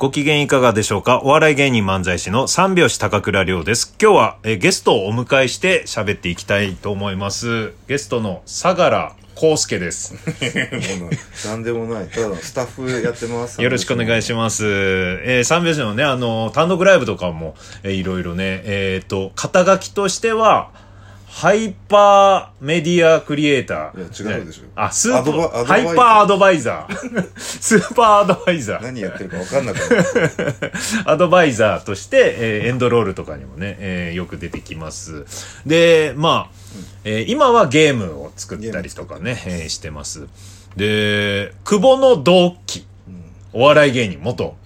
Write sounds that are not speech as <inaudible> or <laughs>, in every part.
ご機嫌いかがでしょうか？お笑い芸人漫才師の三拍子高倉涼です。今日はえゲストをお迎えして喋っていきたいと思います。ゲストの相良康介です。<laughs> もうなんでもない。ただのスタッフやってます。よろしくお願いします。えー、三拍子のね、あの、単独ライブとかも、えーいろいろね、えっ、と、肩書きとしては、ハイパーメディアクリエイター。いや違うでしょねあ、スーパー、ハイパーアドバイザー。<laughs> スーパーアドバイザー。何やってるか分かんなかった。<laughs> アドバイザーとして、えーエンドロールとかにもね、えーよく出てきます。で、まあ、えー今はゲームを作ったりとかね、えーしてます。で、久保の同期、お笑い芸人、元。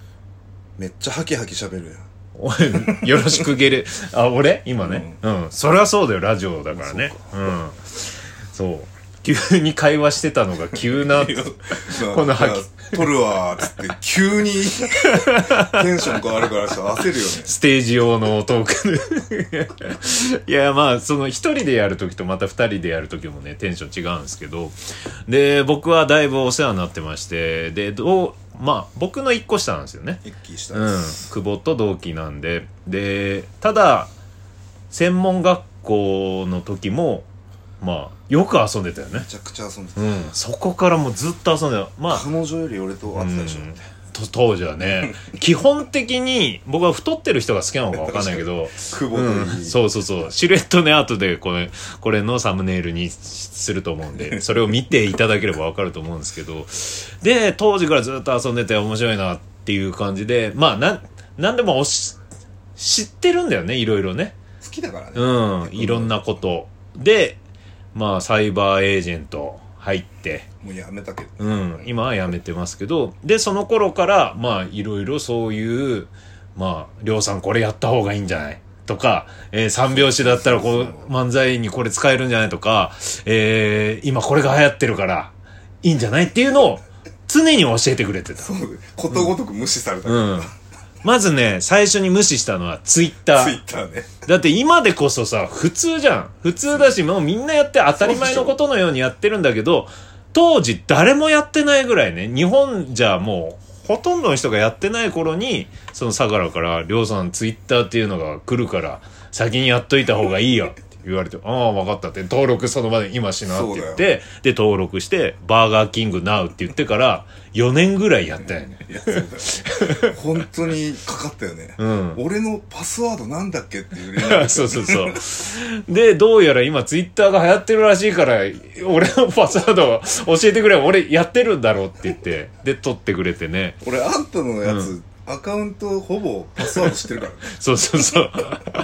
めっちゃハキハキ喋るやん。<laughs> よろしくゲレ、あ、俺？今ね。うん。そりゃそうだよ、ラジオだからね。うん。そう。急に会話してたのが急な、<laughs> このハキキ。撮るわーっつって、急にテンション変わるからさ、焦るよね。ステージ用のトーク <laughs> いや、まあ、その一人でやるときとまた二人でやるときもね、テンション違うんですけど、で、僕はだいぶお世話になってまして、で、どう、まあ、僕の一個下なんですよね。一気したうん。久保と同期なんで。で、ただ、専門学校の時も、まあ、よく遊んでたよねめ。ちゃくちゃ遊んでた。うん。そこからもうずっと遊んでた。まあ、彼女より俺と会ってたでしょ。うんと当時はね。<laughs> 基本的に僕は太ってる人が好きなのか分かんないけど。<laughs> 久保とうん。そうそうそう。シルエットね後でこれこれのサムネイルにすると思うんで <laughs> それを見ていただければ分かると思うんですけど。で当時からずっと遊んでて面白いなっていう感じでまあなんなんでもおし知ってるんだよねいろいろね。好きだからね。うん。いろんなこと。でまあサイバーエージェント入ってもうやめたけど。うん、今はやめてますけど、で、その頃から、まあ、いろいろそういう、まあ、りょうさんこれやった方がいいんじゃない？とか、えー三拍子だったらこう、漫才にこれ使えるんじゃない？とか、えー今これが流行ってるから、いいんじゃない？っていうのを、常に教えてくれてた。そうことごとく無視されたから。うん。まずね、最初に無視したのはツイッタツイー。ッターね。だって今でこそさ、普通じゃん。普通だし、もうみんなやって当たり前のことのようにやってるんだけど、当時誰もやってないぐらいね、日本じゃもう、ほとんどの人がやってない頃に、その相良から、りょうさんツイッターっていうのが来るから、先にやっといた方がいいよって言われて、ああ、分かったって、登録その場で今しなって言って、で、登録して、バーガーキングナウって言ってから、4年ぐらいやったよね。いや、そうだよ。本当にかかったよね。うん。俺のパスワードなんだっけっていう <laughs> そうそうそう。で、どうやら今ツイッターが流行ってるらしいから、俺のパスワード教えてくれ。俺やってるんだろうって言って、で、取ってくれてね。俺あんたのやつ、アカウントほぼパスワード知ってるからね <laughs> そうそうそう。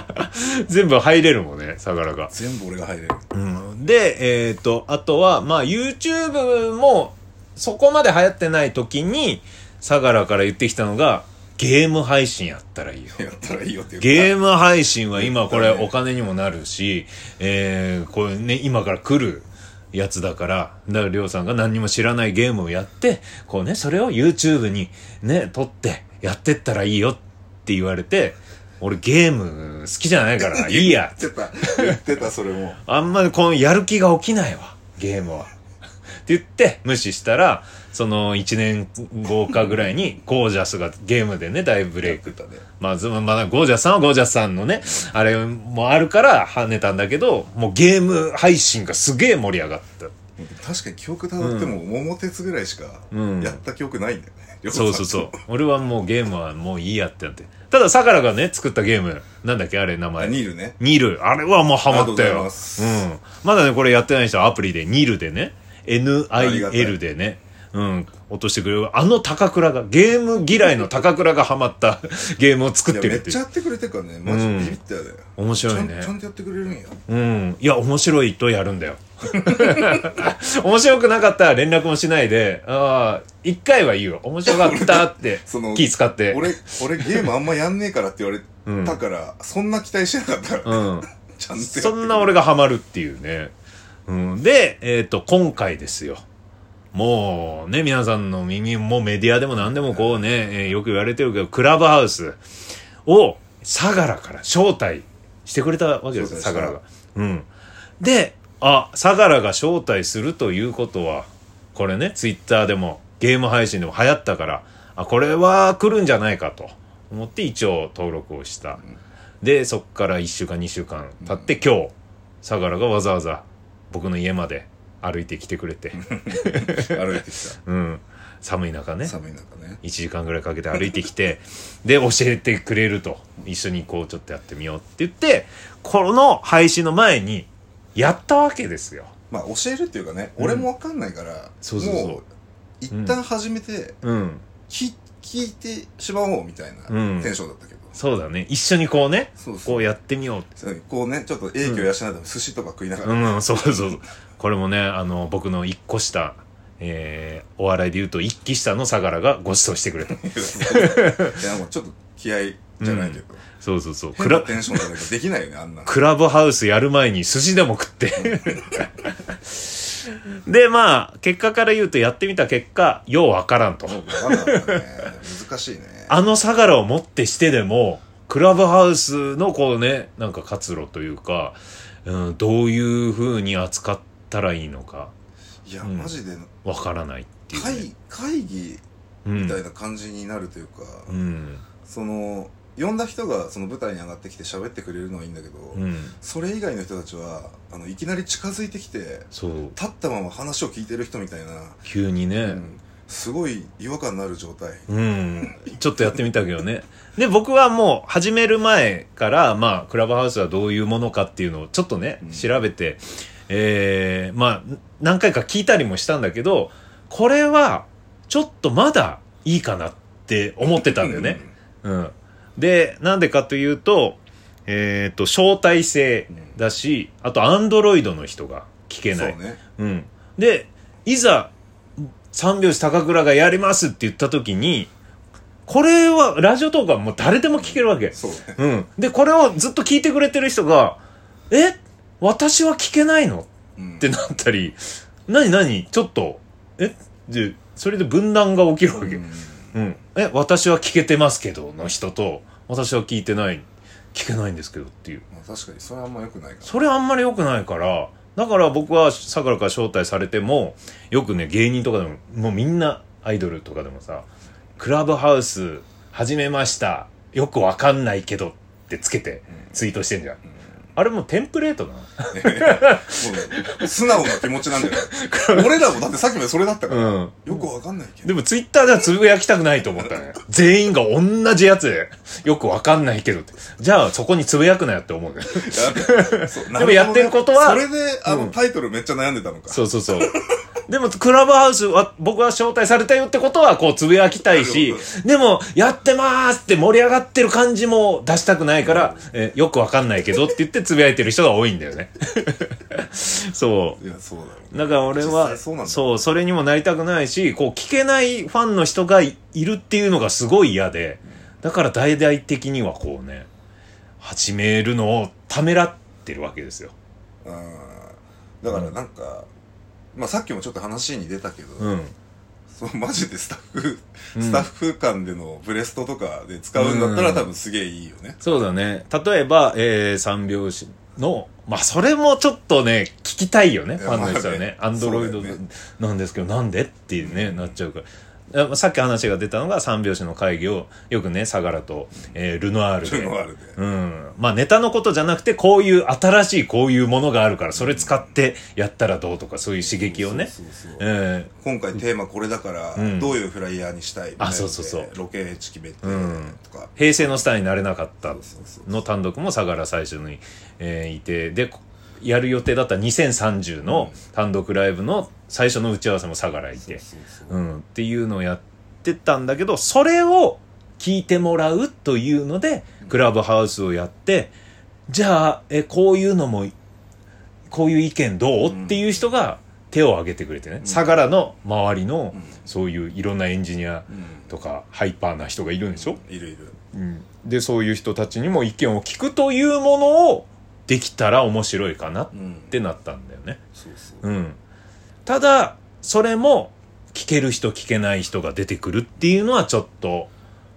<laughs> 全部入れるもんね、相良が。全部俺が入れるうん、で、えっ、と、あとは、まあ、YouTube も、そこまで流行ってない時に、相良から言ってきたのが、ゲーム配信やったらいいよ。やったらいいよっていうゲーム配信は今これお金にもなるし、えー、これね、今から来るやつだから、だからりょうさんが何にも知らないゲームをやって、こうね、それを YouTube にね、撮ってやってったらいいよって言われて、俺ゲーム好きじゃないから、<laughs> いいや。言ってた言ってたそれもあんまりこのやる気が起きないわ、ゲームは。って言って無視したら、その1年後かぐらいに <laughs> ゴージャスがゲームでね、大ブレイクねまあ、ずまあ、ゴージャスさんはゴージャスさんのね、あれもあるから跳ねたんだけど、もうゲーム配信がすげえ盛り上がった。確かに記憶たどっても桃鉄ぐらいしかうんやった記憶ないんだよね、<laughs> そうそうそう。俺はもうゲームはもういいやってなって。ただ、相良がね、作ったゲーム、なんだっけあれ名あ前。ニールねニル。あれはもうハマったよ。うん。まだね、これやってない人はアプリで、ニルでね、NIL でね、うん、落としてくれる。あの高倉が、ゲーム嫌いの高倉がハマった <laughs> ゲームを作ってってるっ。ちゃやってくれてるからねマジビビったよね、面白いねちゃんちゃんとやってくれるんやうん。いや、面白いとやるんだよ。<laughs> 面白くなかったら連絡もしないで、ああ、一回は言うよ。面白かったって <laughs> その気使って。俺俺ゲームあんまやんねえからって言われたから、そんな期待してなかったから、うん。<laughs> ちゃんとそんな俺がハマるっていうね。うん、で、えっ、と、今回ですよ。もうね、皆さんの耳もメディアでも何でもこうね、えーよく言われてるけど、クラブハウスを相良から招待してくれたわけですよ、相良が。うん。で、あ、相良が招待するということは、これね、ツイッターでもゲーム配信でも流行ったから、あこれは来るんじゃないかと思って一応登録をした、でそっから1週間2週間経って、今日相良がわざわざ僕の家まで歩いてきてくれて。<laughs> 歩いてきうん。寒い中ね。た寒い中ね。1時間ぐらいかけて歩いてきてで教えてくれると。一緒にこうちょっとやってみようって言ってこの配信の前にやったわけですよ。まあ教えるっていうかね、俺もわかんないからそうそうそう。もう一旦始めて、うん。き聞いてしまおうみたいなうん。テンションだったけど、そうだね。一緒にこうねそうそう。こうやってみよう。ってそうこうねちょっと影響養うために寿司とか食いながら、うん、そうそうそう。これもね、あの、僕の一個下、えー、お笑いで言うと一期下の相良がご馳走してくれた。<laughs> いやもうちょっと気合じゃないけど、そうそうそう。クラ、変なテンションじゃないとできないよねあんなのクラブハウスやる前に寿司でも食って。<laughs> で、まあ、結果から言うとやってみた結果、ようわからんと。もうわかんなかったね難しいねあの相良をもってしてでも、クラブハウスのこうね、なんか活路というか、うん、どういう風に扱ったらいいのか、いや、うんマジでわからないっていう、ね。会会議うんみたいな感じになるというか、うん。その呼んだ人がその舞台に上がってきて喋ってくれるのはいいんだけど、うん。それ以外の人たちはあのいきなり近づいてきて。立ったまま話を聞いてる人みたいな、急にね、うんすごい違和感のある状態うん、ちょっとやってみたけどね。で、僕はもう始める前から、まあ、クラブハウスはどういうものかっていうのをちょっとね、うん調べて、えー、まあ、何回か聞いたりもしたんだけど、これは、ちょっとまだいいかなって思ってたんだよね。うん。で、なんでかというと、えっ、と、招待制だし、あと、アンドロイドの人が聞けない。そうねうん。で、いざ、三拍子高倉がやりますって言った時に、これは、ラジオトークはもう誰でも聞けるわけ。そうねうん。で、これをずっと聞いてくれてる人が、え私は聞けないの？うんってなったり、なになにちょっと、え？で、それで分断が起きるわけ。うんうん。え、私は聞けてますけどの人と、私は聞いてない、聞けないんですけどっていう。まあ確かにそれはあんま良くないからそれあんまり良くないから、だから僕は相良から招待されても、よくね、芸人とかでも、もうみんなアイドルとかでもさ、クラブハウス始めました。よくわかんないけどってつけてツイートしてんじゃん。あれもうテンプレートなのもう素直な気持ちなんじゃない俺らもだってさっきまでそれだったから、うんよくわかんないけどでもツイッターではつぶやきたくないと思ったね。全員が同じやつで、よくわかんないけどって。じゃあそこにつぶやくなよって思うね。<laughs> でもやってることはそれであの、うんタイトルめっちゃ悩んでたのかそうそうそう。でも、クラブハウスは、僕は招待されたよってことは、こう、つぶやきたいしでも、やってまーすって盛り上がってる感じも出したくないから、えよくわかんないけどって言ってつぶやいてる人が多いんだよね。<laughs> そいやそうだろうう。だから俺は、そうそう、それにもなりたくないし、こう、聞けないファンの人がいいるっていうのがすごい嫌で、だから大々的にはこうね、始めるのをためらってるわけですよ。うんだからなんか、まあさっきもちょっと話に出たけど、うん。そうマジでスタッフ、うんスタッフ間でのブレストとかで使うんだったら、うん多分すげえいいよねそうだね。例えば、えー、三拍子の、まあ、それもちょっとね、聞きたいよね、いやファンの人はまあね。ねアンドロイドそうだよねなんですけど、なんでっていうね、なっちゃうから。あさっき話が出たのが三拍子の会議を、よくね、相良と、えールノアールで。ルノアールで。うん。まあ、ネタのことじゃなくて、こういう新しいこういうものがあるから、それ使ってやったらどうとか、そういう刺激をね。今回テーマこれだから、うん。どういうフライヤーにしたいみたいそうそうそう。ロケ地決めてうんとか、ー平成のスターになれなかったの単独も相良最初に、えーいてでこやる予定だった2030の単独ライブの最初の打ち合わせも相良いて、そうん、っていうのをやってたんだけどそれを聞いてもらうというのでクラブハウスをやってじゃあえこういうのもこういう意見どう、うんっていう人が手を挙げてくれてね、相良の周りの、うん。そういういろんなエンジニアうん。とかハイパーな人がいるんでしょ、いるいる。うん、でそういう人たちにも意見を聞くというものをできたら面白いかなっうんてなったんだよね。そうん、ただそれも聞ける人聞けない人が出てくるっていうのはちょっと、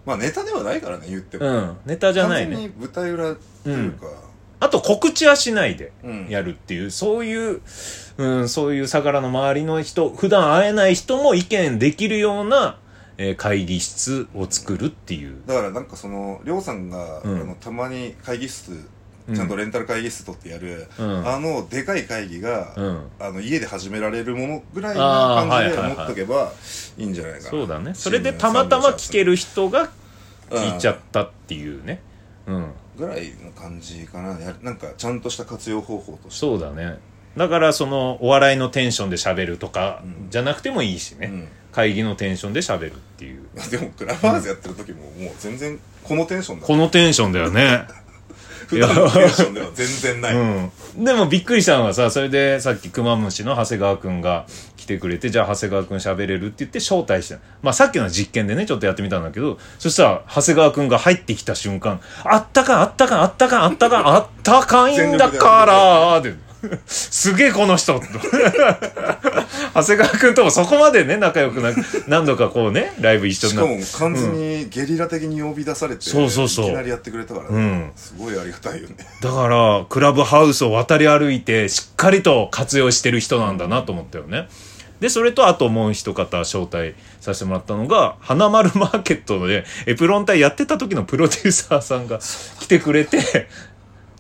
まあネタではないからね言っても、うん、ネタじゃない完全ねに舞台裏というか、あと告知はしないでうん。やるっていう、そういう、うん、そういう相良の周りの人普段会えない人も意見できるような、えー会議室を作るっていう。だからなんかそのりょうさんが、うん。あのたまに会議室うんちゃんとレンタル会議室取ってやる、うんあのでかい会議が、うん。あの家で始められるものぐらいあーな感じではいはいはい持っとけばいいんじゃないかなそうだね。それでたまたま聞ける人が聞いちゃったっていうね。うん。ぐらいの感じかなやなんかちゃんとした活用方法としてそうだね。だからそのお笑いのテンションで喋るとかうんじゃなくてもいいしね。うん会議のテンションで喋るっていう。<laughs> でもクラブハウスやってる時ももう全然このテンションだこのテンションだよね。普段のテンションでは全然ない、うん。でもびっくりしたのはさ、それでさっきクマムシの長谷川君が来てくれて、じゃあ長谷川くん喋れるって言って招待した。まあさっきの実験でね、ちょっとやってみたんだけど、そしたら長谷川君が入ってきた瞬間、あったかあったかあったかあったかあったかいんだからって、すげえこの人 <laughs> 長谷川くんともそこまでね、仲良くなく、何度かこうね、ライブ一緒しになって。かも完全にゲリラ的に呼び出されて、そうそうそう。いきなりやってくれたからね、うん。すごいありがたいよね。だから、クラブハウスを渡り歩いて、しっかりと活用してる人なんだなと思ったよね。で、それと、あともう一方招待させてもらったのが、花丸マーケットで、エプロン隊やってた時のプロデューサーさんが来てくれて、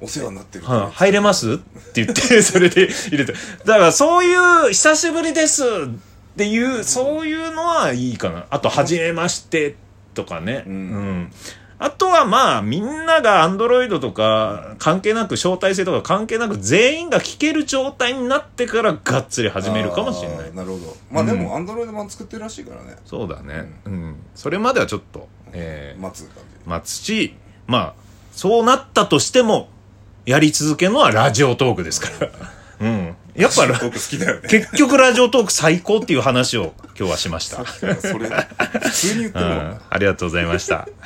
お世話になってる、は入れます？って言って、<laughs> それで入れて。だから、そういう、久しぶりですっていう、そういうのはいいかな。あと、はじめましてとかね。うんうんあとはまあ、みんながアンドロイドとか関係なく、招待制とか関係なく、全員が聞ける状態になってからがっつり始めるかもしれない。なるほどまあでもアンドロイド版作ってるらしいからねそうだね。うん。それまではちょっと、えー、待つ感じ待つし、まあ、そうなったとしても、やり続けるのはラジオトークですから。うん。やっぱラ、僕好きだよね結局ラジオトーク最高っていう話を今日はしました。それ普通に言ってるもんなうん。ありがとうございました。